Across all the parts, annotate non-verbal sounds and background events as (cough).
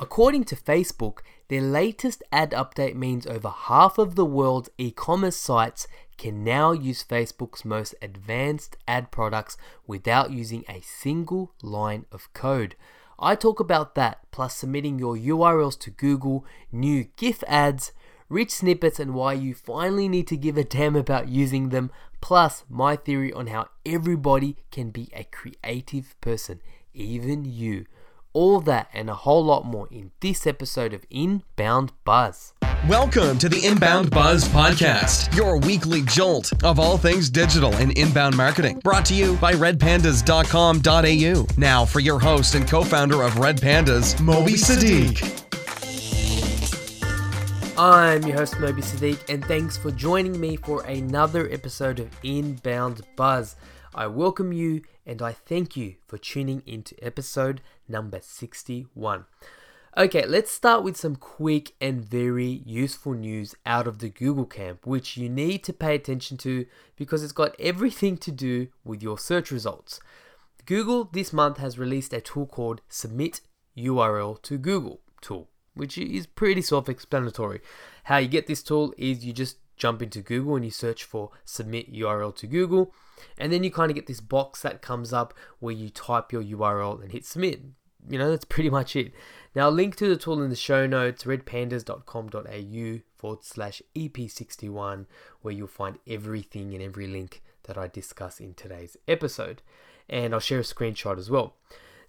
According to Facebook, their latest ad update means over half of the world's e commerce sites can now use Facebook's most advanced ad products without using a single line of code. I talk about that, plus submitting your URLs to Google, new GIF ads, rich snippets, and why you finally need to give a damn about using them, plus my theory on how everybody can be a creative person, even you. All that and a whole lot more in this episode of Inbound Buzz. Welcome to the Inbound Buzz Podcast, your weekly jolt of all things digital and inbound marketing. Brought to you by redpandas.com.au. Now, for your host and co founder of Red Pandas, Moby Sadiq. I'm your host, Moby Sadiq, and thanks for joining me for another episode of Inbound Buzz. I welcome you and I thank you for tuning into episode number 61. Okay, let's start with some quick and very useful news out of the Google camp, which you need to pay attention to because it's got everything to do with your search results. Google this month has released a tool called Submit URL to Google tool, which is pretty self explanatory. How you get this tool is you just jump into Google and you search for submit URL to Google, and then you kind of get this box that comes up where you type your URL and hit submit. You know, that's (laughs) pretty much it. Now, link to the tool in the show notes, redpandas.com.au forward slash EP61, where you'll find everything and every link that I discuss in today's episode. And I'll share a screenshot as well.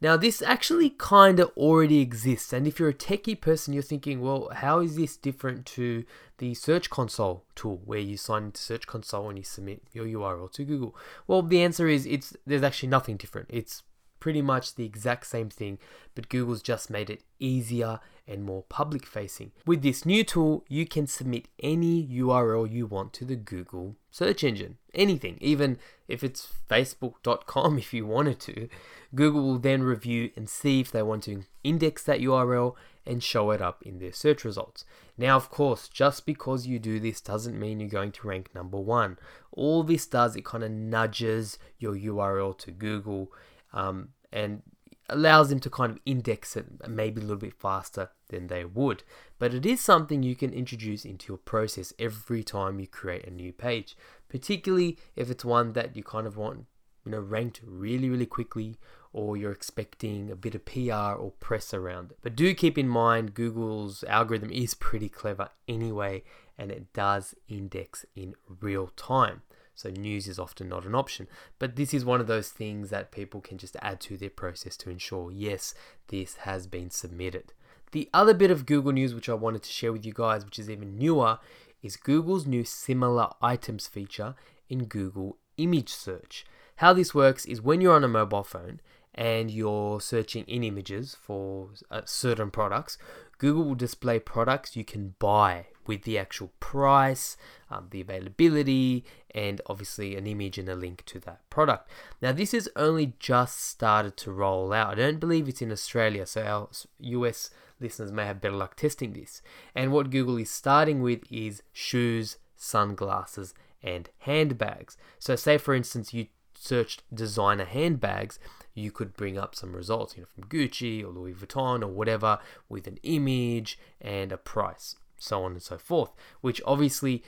Now, this actually kind of already exists, and if you're a techie person, you're thinking, well, how is this different to the Search Console tool where you sign into Search Console and you submit your URL to Google? Well, the answer is it's there's actually nothing different. It's pretty much the exact same thing, but Google's just made it easier and more public facing. With this new tool, you can submit any URL you want to the Google search engine. Anything, even if it's facebook.com (laughs) if you wanted to. Google will then review and see if they want to index that URL and show it up in their search results. Now, of course, just because you do this doesn't mean you're going to rank number one. All this does, it kind of nudges your URL to Google um, and allows them to kind of index it maybe a little bit faster than they would. But it is something you can introduce into your process every time you create a new page, particularly if it's one that you kind of want, you know, ranked really, really quickly or you're expecting a bit of PR or press around it. But do keep in mind Google's algorithm is pretty clever anyway and it does index in real time. So news is often not an option. But this is one of those things that people can just add to their process to ensure, yes, this has been submitted. The other bit of Google news which I wanted to share with you guys, which is even newer, is Google's new similar items feature in Google image search. How this works is when you're on a mobile phone and you're searching in images for uh, certain products, Google will display products you can buy with the actual price, um, the availability, and obviously an image and a link to that product. Now, this is only just started to roll out. I don't believe it's in Australia, so our US listeners may have better luck testing this. And what Google is starting with is shoes, sunglasses, and handbags. So, say for instance, you searched designer handbags, you could bring up some results, you know, from Gucci or Louis Vuitton or whatever with an image and a price, so on and so forth, which obviously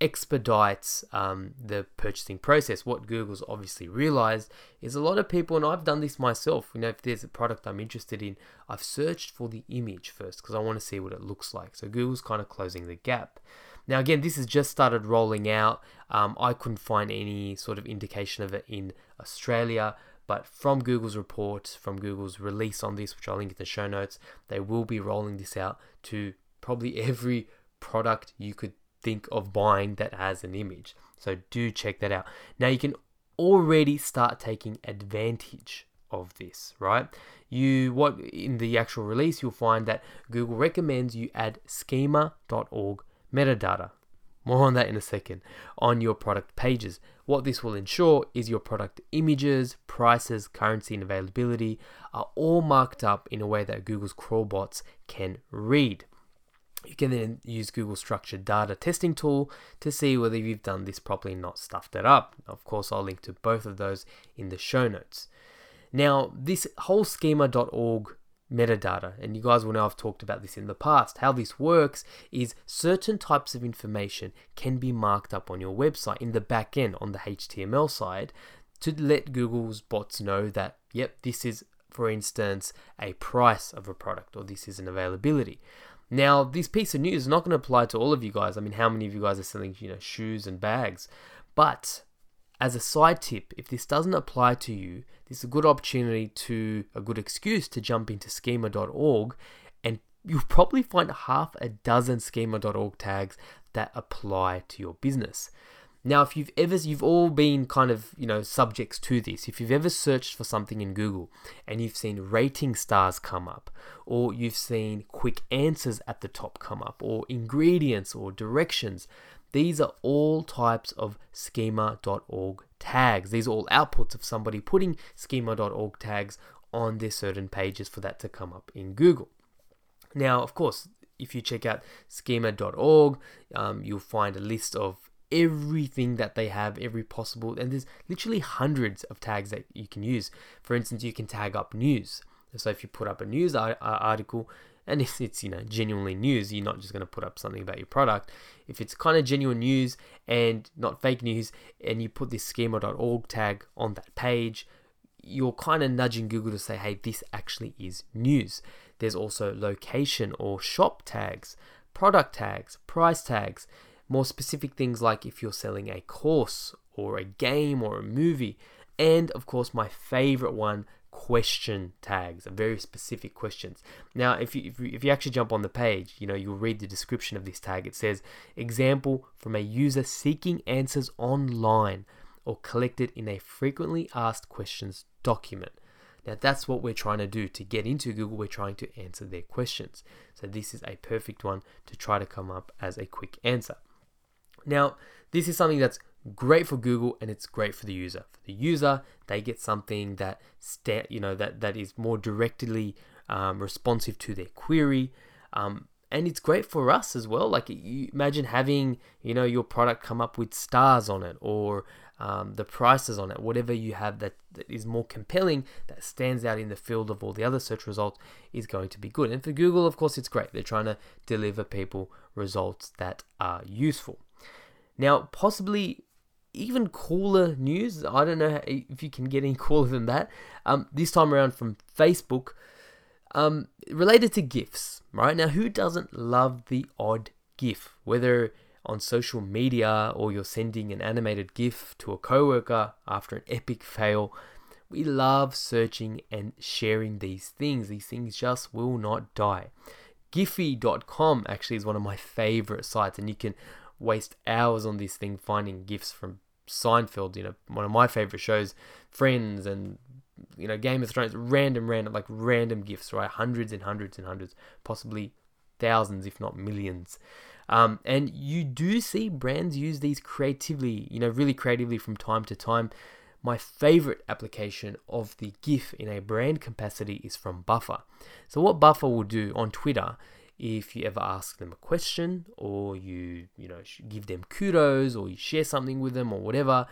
expedites um, the purchasing process. What Google's obviously realized is a lot of people, and I've done this myself, you know, if there's a product I'm interested in, I've searched for the image first because I want to see what it looks like. So Google's kind of closing the gap. Now, again, this has just started rolling out. Um, I couldn't find any sort of indication of it in Australia, but from Google's report, from Google's release on this, which I'll link in the show notes, they will be rolling this out to probably every product you could think of buying that has an image. So do check that out. Now you can already start taking advantage of this, right? You what in the actual release you'll find that Google recommends you add schema.org metadata. More on that in a second on your product pages. What this will ensure is your product images, prices, currency, and availability are all marked up in a way that Google's crawl bots can read. You can then use Google Structured Data Testing Tool to see whether you've done this properly not stuffed it up. Of course, I'll link to both of those in the show notes. Now, this whole schema.org metadata. And you guys will know I've talked about this in the past. How this works is certain types of information can be marked up on your website in the back end on the HTML side to let Google's bots know that, yep, this is, for instance, a price of a product or this is an availability. Now, this piece of news is not going to apply to all of you guys. I mean, how many of you guys are selling, you know, shoes and bags? But as a side tip, if this doesn't apply to you, this is a good opportunity to, a good excuse to jump into schema.org and you'll probably find half a dozen schema.org tags that apply to your business. Now, if you've ever, you've all been kind of, you know, subjects to this. If you've ever searched for something in Google and you've seen rating stars come up, or you've seen quick answers at the top come up, or ingredients or directions, these are all types of schema.org tags. These are all outputs of somebody putting schema.org tags on their certain pages for that to come up in Google. Now, of course, if you check out schema.org, um, you'll find a list of everything that they have, every possible, and there's literally hundreds of tags that you can use. For instance, you can tag up news. So if you put up a news article, and if it's you know genuinely news, you're not just going to put up something about your product. If it's kind of genuine news and not fake news, and you put this schema.org tag on that page, you're kind of nudging Google to say, hey, this actually is news. There's also location or shop tags, product tags, price tags, more specific things like if you're selling a course or a game or a movie, and of course, my favorite one, question tags, very specific questions. Now, if you, if you, if you actually jump on the page, you know, you'll read the description of this tag. It says, example from a user seeking answers online or collected in a frequently asked questions document. Now, that's what we're trying to do to get into Google. We're trying to answer their questions. So, this is a perfect one to try to come up as a quick answer. Now, this is something that's great for Google and it's great for the user. For the user, they get something that sta- you know that that is more directly um, responsive to their query. Um, and it's great for us as well. Like imagine having you know your product come up with stars on it or um, the prices on it, whatever you have that, that is more compelling, that stands out in the field of all the other search results, is going to be good. And for Google, of course, it's great. They're trying to deliver people results that are useful. Now, possibly even cooler news. I don't know if you can get any (laughs) cooler than that. Um, this time around from Facebook, um, related to GIFs, right? Now, who doesn't love the odd GIF? Whether on social media or you're sending an animated GIF to a coworker after an epic fail. We love searching and sharing these things. These things just will not die. Giphy.com actually is one of my favorite sites, and you can waste hours on this thing finding GIFs from Seinfeld, you know, one of my favorite shows, Friends, and you know, Game of Thrones, random, random, like random gifts, right? Hundreds and hundreds and hundreds, possibly thousands, if not millions. Um, and you do see brands use these creatively, you know, really creatively from time to time. My favorite application of the GIF in a brand capacity is from Buffer. So, what Buffer will do on Twitter if you ever ask them a question or you you know give them kudos or you share something with them or whatever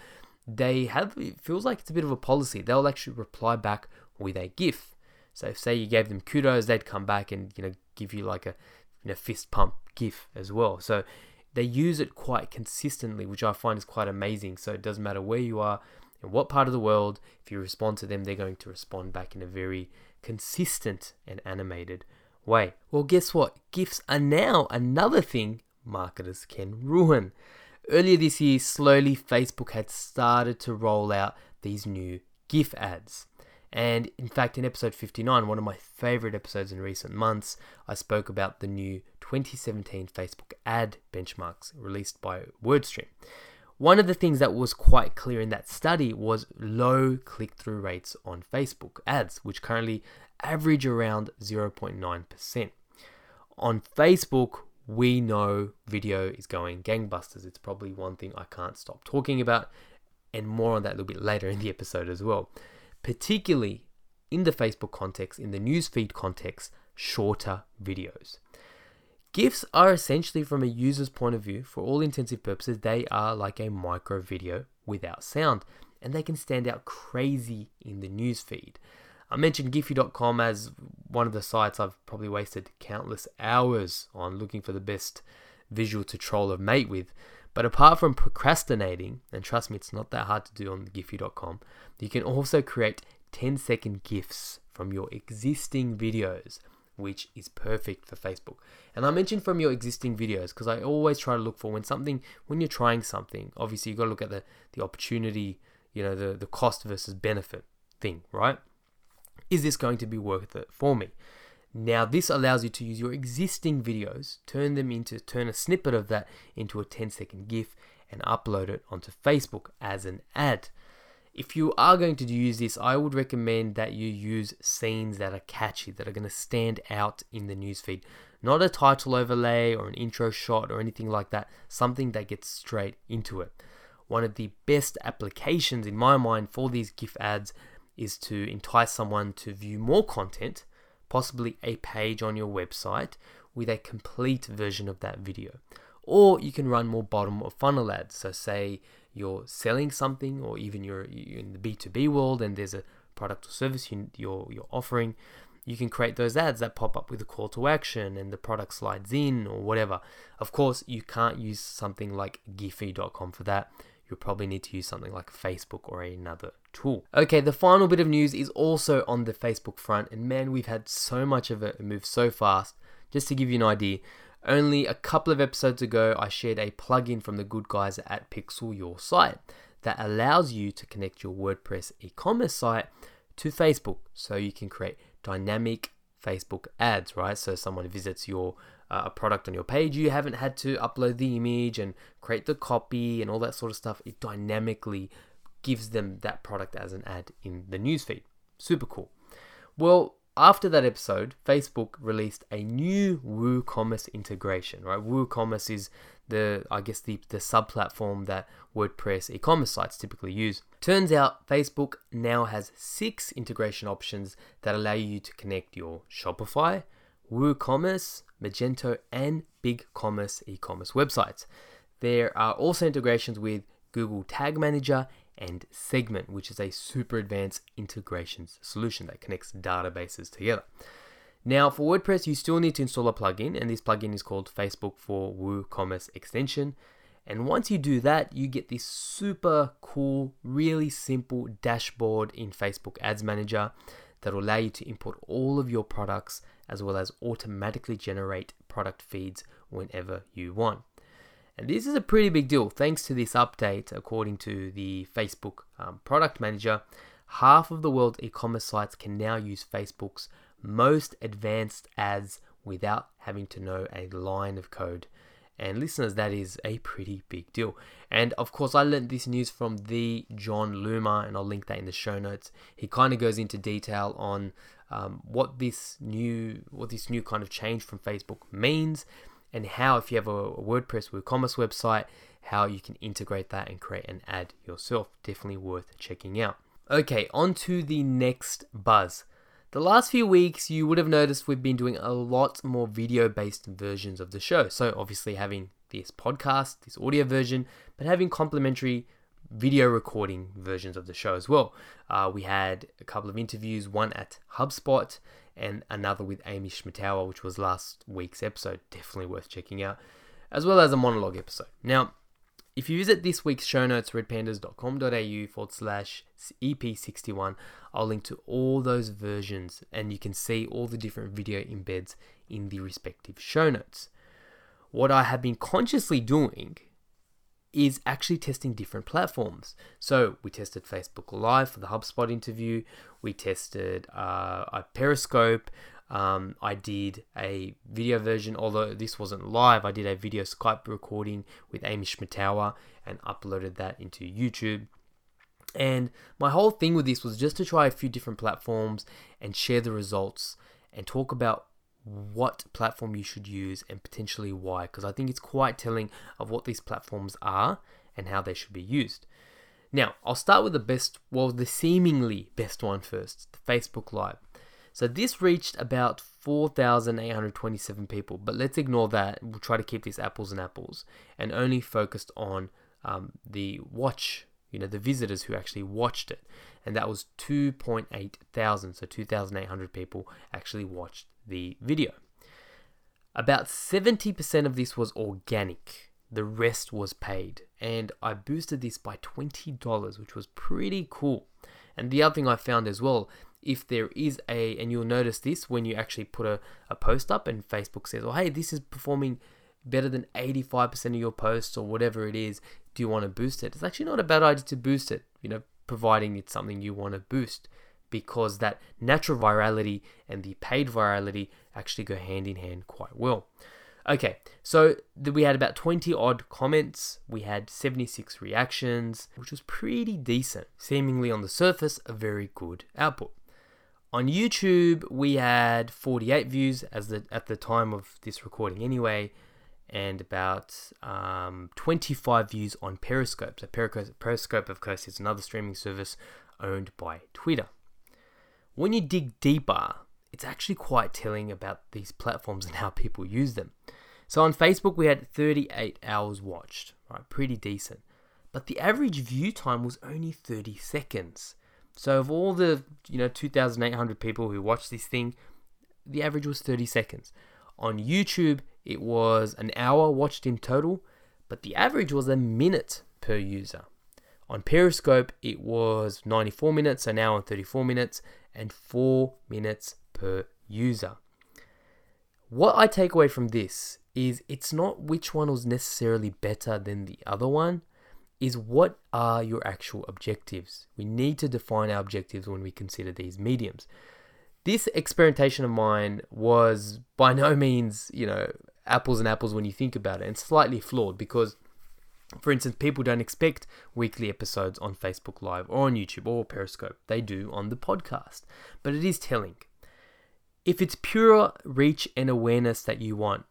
they have it feels like it's a bit of a policy. They'll actually reply back with a gif. So if say you gave them kudos they'd come back and you know give you like a you know fist pump gif as well. So they use it quite consistently which i find is quite amazing. So it doesn't matter where you are in what part of the world if you respond to them they're going to respond back in a very consistent and animated way. Well, guess what? GIFs are now another thing marketers can ruin. Earlier this year, slowly Facebook had started to roll out these new GIF ads. And in fact, in episode 59, one of my favorite episodes in recent months, I spoke about the new 2017 Facebook ad benchmarks released by WordStream. One of the things that was quite clear in that study was low click through rates on Facebook ads, which currently average around 0.9%. On Facebook, we know video is going gangbusters. It's probably one thing I can't stop talking about, and more on that a little bit later in the episode as well. Particularly in the Facebook context, in the newsfeed context, shorter videos. GIFs are essentially, from a user's point of view, for all intensive purposes, they are like a micro video without sound, and they can stand out crazy in the newsfeed. I mentioned Giphy.com as one of the sites I've probably wasted countless hours on looking for the best visual to troll a mate with. But apart from procrastinating, and trust me, it's not that hard to do on Giphy.com, you can also create 10 second GIFs from your existing videos, which is perfect for Facebook. And I mentioned from your existing videos because I always try to look for when something, when you're trying something, obviously you've got to look at the, the opportunity, you know, the, the cost versus benefit thing, right? Is this going to be worth it for me? Now, this allows you to use your existing videos, turn them into, turn a snippet of that into a 10 second GIF and upload it onto Facebook as an ad. If you are going to use this, I would recommend that you use scenes that are catchy, that are going to stand out in the newsfeed. Not a title overlay or an intro shot or anything like that, something that gets straight into it. One of the best applications in my mind for these GIF ads is to entice someone to view more content possibly a page on your website with a complete version of that video. Or you can run more bottom of funnel ads. So, say you're selling something, or even you're, in the B2B world and there's a product or service you're, you're offering, you can create those ads that pop up with a call to action and the product slides in or whatever. Of course, you can't use something like Giphy.com for that you'll probably need to use something like Facebook or another tool. Okay, the final bit of news is also on the Facebook front, and man, we've had so much of it move so fast. Just to give you an idea, only a couple of episodes ago, I shared a plugin from the good guys at Pixel Your Site that allows you to connect your WordPress e commerce site to Facebook so you can create dynamic Facebook ads, right? So someone visits your uh, a product on your page, you haven't had to upload the image and create the copy and all that sort of stuff. It dynamically gives them that product as an ad in the newsfeed. Super cool. Well, after that episode, Facebook released a new WooCommerce integration. Right, WooCommerce is the I guess the the sub platform that WordPress e-commerce sites typically use. Turns out Facebook now has six integration options that allow you to connect your Shopify, WooCommerce, Magento, and BigCommerce e-commerce websites. There are also integrations with Google Tag Manager and Segment, which is a super advanced integrations solution that connects databases together. Now, for WordPress, you still need to install a plugin, and this plugin is called Facebook for WooCommerce Extension. And once you do that, you get this super cool, really simple dashboard in Facebook Ads Manager that will allow you to import all of your products as well as automatically generate product feeds whenever you want. And this is a pretty big deal. Thanks to this update, according to the Facebook um, product manager, half of the world's e commerce sites can now use Facebook's most advanced ads without having to know a line of code. And listeners, that is a pretty big deal. And of course, I learned this news from the Jon Loomer, and I'll link that in the show notes. He kind of goes into detail on um, what this new what this new kind of change from Facebook means and how if you have a, WordPress WooCommerce website, how you can integrate that and create an ad yourself. Definitely worth checking out. Okay, on to the next buzz. The last few weeks, you would have noticed we've been doing a lot more video based versions of the show. So, obviously, having this podcast, this audio version, but having complementary video recording versions of the show as well. Uh, we had a couple of interviews, one at HubSpot and another with Amy Schmittauer, which was last week's episode. Definitely worth checking out, as well as a monologue episode. Now, if you visit this week's show notes, redpandas.com.au forward slash EP61, I'll link to all those versions and you can see all the different video embeds in the respective show notes. What I have been consciously doing is actually testing different platforms. So we tested Facebook Live for the HubSpot interview. We tested uh, Periscope. Um, I did a video version, although this wasn't live. I did a video Skype recording with Amy Schmittauer and uploaded that into YouTube. And my whole thing with this was just to try a few different platforms and share the results and talk about what platform you should use and potentially why, because I think it's quite telling of what these platforms are and how they should be used. Now, I'll start with the best, well, the seemingly best one first the Facebook Live. So this reached about 4,827 people, but let's ignore that. We'll try to keep this apples and apples and only focused on um, the watch, you know, the visitors who actually watched it. and that was 2.8 thousand. So 2,800 people actually watched the video. About 70% of this was organic, the rest was paid, and I boosted this by $20, which was pretty cool. And the other thing I found as well, if there is a, and you'll notice this when you actually put a, a post up and Facebook says, oh, hey, this is performing better than 85% of your posts or whatever it is, do you want to boost it? It's actually not a bad idea to boost it, you know, providing it's something you want to boost because that natural virality and the paid virality actually go hand in hand quite well. Okay, so we had about 20 odd comments, we had 76 reactions, which was pretty decent. Seemingly on the surface, a very good output. On YouTube, we had 48 views as the, at the time of this recording anyway, and about um, 25 views on Periscope. So Periscope, of course, is another streaming service owned by Twitter. When you dig deeper, it's actually quite telling about these platforms (laughs) and how people use them. So on Facebook, we had 38 hours watched, right? Pretty decent. But the average view time was only 30 seconds. So of all the, you know, 2,800 people who watched this thing, the average was 30 seconds. On YouTube, it was an hour watched in total, but the average was a minute per user. On Periscope, it was 94 minutes, so now on 34 minutes, and 4 minutes per user. What I take away from this is it's not which one was necessarily better than the other one, is what are your actual objectives? We need to define our objectives when we consider these mediums. This experimentation of mine was by no means, you know, apples and apples when you think about it, and slightly flawed because, for instance, people don't expect weekly episodes on Facebook Live or on YouTube or Periscope. They do on the podcast. But it is telling. If it's pure reach and awareness that you want,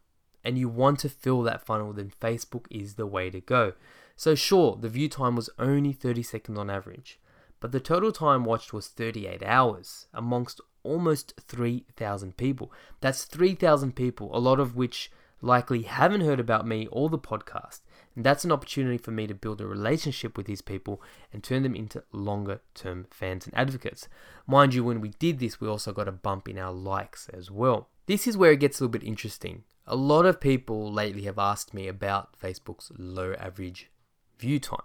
and you want to fill that funnel, then Facebook is the way to go. So, sure, the view time was only 30 seconds on average, but the total time watched was 38 hours amongst almost 3,000 people. That's 3,000 people, a lot of which likely haven't heard about me or the podcast. And that's an opportunity for me to build a relationship with these people and turn them into longer term fans and advocates. Mind you, when we did this, we also got a bump in our likes as well. This is where it gets a little bit interesting. A lot of people lately have asked me about Facebook's low average view time.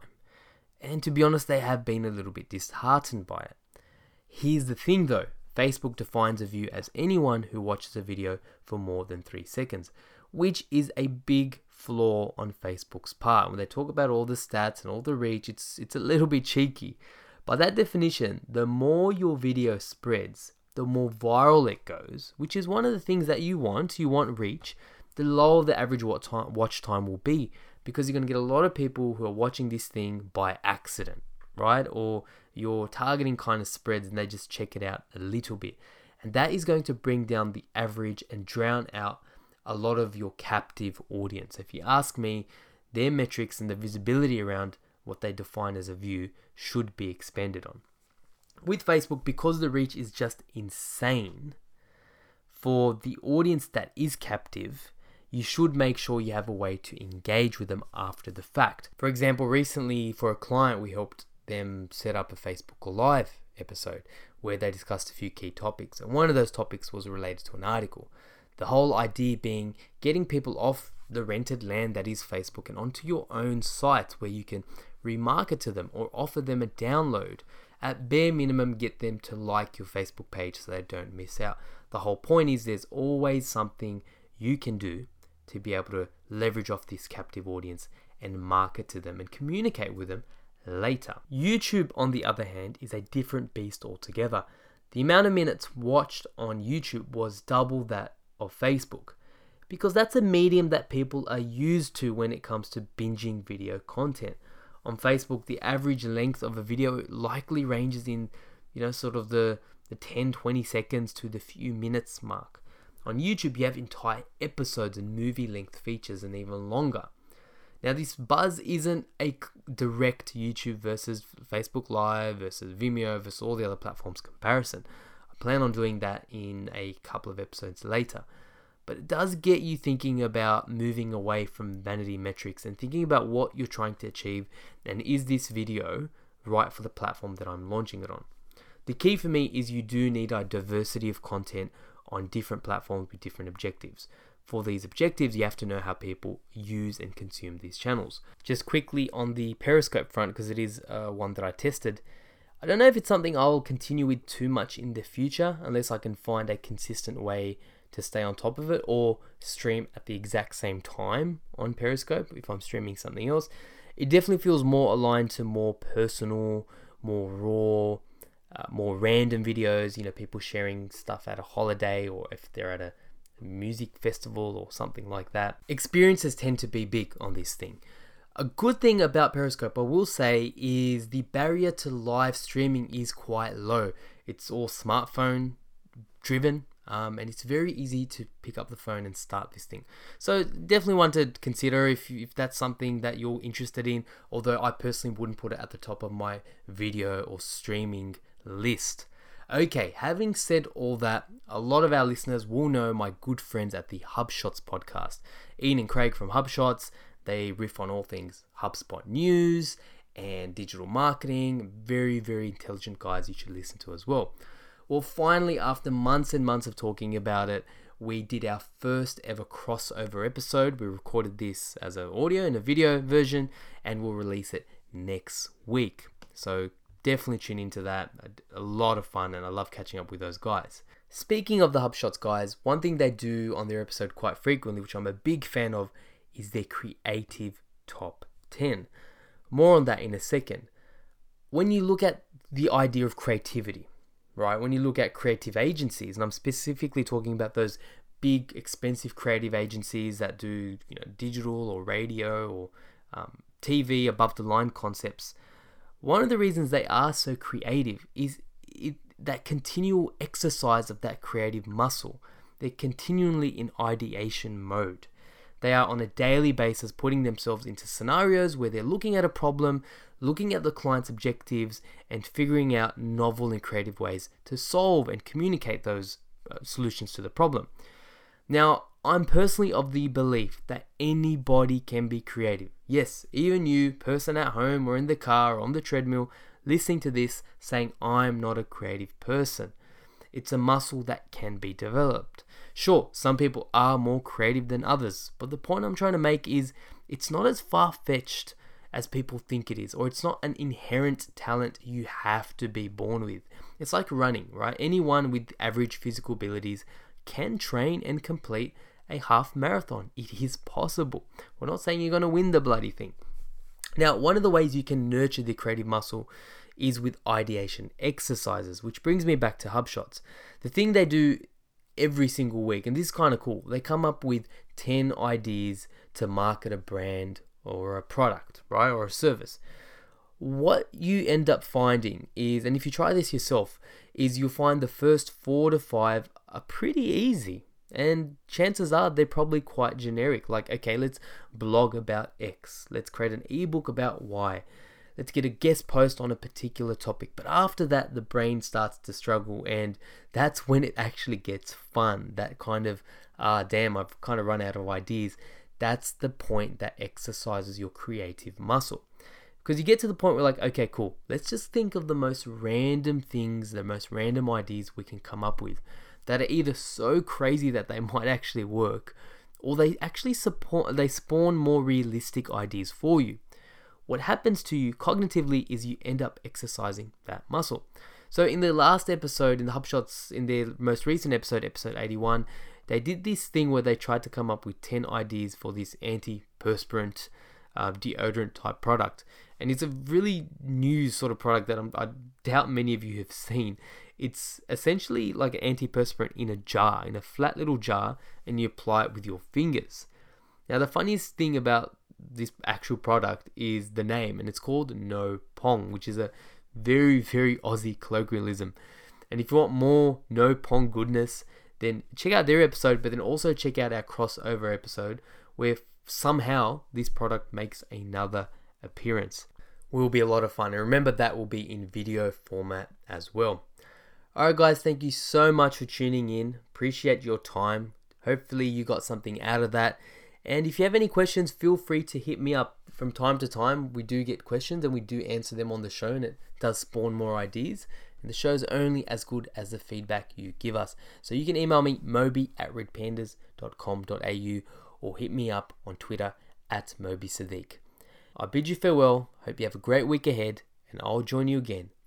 And to be honest, they have been a little bit disheartened by it. Here's the thing though Facebook defines a view as anyone who watches a video for more than three seconds, which is a big flaw on Facebook's part. When they talk about all the stats and all the reach, it's, it's a little bit cheeky. By that definition, the more your video spreads, the more viral it goes, which is one of the things that you want. You want reach, the lower the average watch time will be because you're going to get a lot of people who are watching this thing by accident, right? Or your targeting kind of spreads and they just check it out a little bit. And that is going to bring down the average and drown out a lot of your captive audience. If you ask me, their metrics and the visibility around what they define as a view should be expanded on. With Facebook, because the reach is just insane, for the audience that is captive, you should make sure you have a way to engage with them after the fact. For example, recently for a client, we helped them set up a Facebook Live episode where they discussed a few key topics, and one of those topics was related to an article. The whole idea being getting people off the rented land that is Facebook and onto your own site where you can remarket to them or offer them a download. At bare minimum, get them to like your Facebook page so they don't miss out. The whole point is there's always something you can do to be able to leverage off this captive audience and market to them and communicate with them later. YouTube, on the other hand, is a different beast altogether. The amount of minutes watched on YouTube was double that of Facebook because that's a medium that people are used to when it comes to binging video content. On Facebook, the average length of a video likely ranges in, you know, sort of the, the 10 20 seconds to the few minutes mark. On YouTube, you have entire episodes and movie length features and even longer. Now, this buzz isn't a direct YouTube versus Facebook Live versus Vimeo versus all the other platforms comparison. I plan on doing that in a couple of episodes later. But it does get you thinking about moving away from vanity metrics and thinking about what you're trying to achieve and is this video right for the platform that I'm launching it on. The key for me is you do need a diversity of content on different platforms with different objectives. For these objectives, you have to know how people use and consume these channels. Just quickly on the Periscope front, because it is uh, one that I tested, I don't know if it's something I'll continue with too much in the future unless I can find a consistent way to stay on top of it or stream at the exact same time on Periscope if I'm streaming something else. It definitely feels more aligned to more personal, more raw, uh, more random videos, you know, people sharing stuff at a holiday or if they're at a music festival or something like that. Experiences tend to be big on this thing. A good thing about Periscope, I will say, is the barrier to live streaming is quite low. It's all smartphone driven, um, and it's very easy to pick up the phone and start this thing. So definitely one to consider if, if that's something that you're interested in. Although I personally wouldn't put it at the top of my video or streaming list. Okay, having said all that, a lot of our listeners will know my good friends at the HubShots podcast. Ian and Craig from HubShots, they riff on all things HubSpot news and digital marketing. Very, very intelligent guys you should listen to as well. Well, finally, after months and months of talking about it, we did our first ever crossover episode. We recorded this as an audio and a video version, and we'll release it next week. So definitely tune into that. A lot of fun, and I love catching up with those guys. Speaking of the HubShots guys, one thing they do on their episode quite frequently, which I'm a big fan of, is their creative top 10. More on that in a second. When you look at the idea of creativity, right? When you look at creative agencies, and I'm specifically talking about those big, expensive creative agencies that do, you know, digital or radio or um, TV above the line concepts one of the reasons they are so creative is it, that continual exercise of that creative muscle. They're continually in ideation mode. They are on a daily basis putting themselves into scenarios where they're looking at a problem, looking at the client's objectives, and figuring out novel and creative ways to solve and communicate those uh, solutions to the problem. Now, I'm personally of the belief that anybody can be creative. Yes, even you, person at home or in the car or on the treadmill, listening to this saying, I'm not a creative person. It's a muscle that can be developed. Sure, some people are more creative than others, but the point I'm trying to make is it's not as far fetched as people think it is, or it's not an inherent talent you have to be born with. It's like running, right? Anyone with average physical abilities can train and complete a half marathon. It is possible. We're not saying you're going to win the bloody thing. Now, one of the ways you can nurture the creative muscle is with ideation exercises, which brings me back to HubShots. The thing they do every single week, and this is kind of cool, they come up with 10 ideas to market a brand or a product, right, or a service. What you end up finding is, and if you try this yourself, is you'll find the first four to five are pretty easy. And chances are they're probably quite generic. Like, okay, let's blog about X. Let's create an ebook about Y. Let's get a guest post on a particular topic. But after that, the brain starts to struggle, and that's when it actually gets fun. That kind of, ah, damn, I've kind of run out of ideas. That's the point that exercises your creative muscle. Because you get to the point where, like, okay, cool, let's just think of the most random things, the most random ideas we can come up with that are either so crazy that they (laughs) might actually work, or they actually support they spawn more realistic ideas for you. What happens to you cognitively is you end up exercising that muscle. So in the last episode, in the HubShots, in their most recent episode, episode 81, they did this thing where they tried to come up with 10 ideas for this antiperspirant uh, deodorant type product. And it's a really new sort of product that I'm, I doubt many of you have (laughs) seen. It's essentially like an antiperspirant in a jar, in a flat little jar, and you apply it with your fingers. Now, the funniest thing about this actual product is the name, and it's called No Pong, which is a very, very Aussie colloquialism. And if you want more No Pong goodness, then check out their episode, but then also check out our crossover episode where somehow this product makes another appearance. Will be a lot of fun, and remember that will be in video format as well. Alright, guys, thank you so much for tuning in. Appreciate your time. Hopefully, you got something out of that. And if you have any questions, feel free to hit me up from time to time. We do get questions and we do answer them on the show, and it does spawn more ideas. And the show's only as good as the feedback you give us. So you can email me, moby at redpandas.com.au, or hit me up on Twitter at Moby Sadiq. I bid you farewell, hope you have a great week ahead, and I'll join you again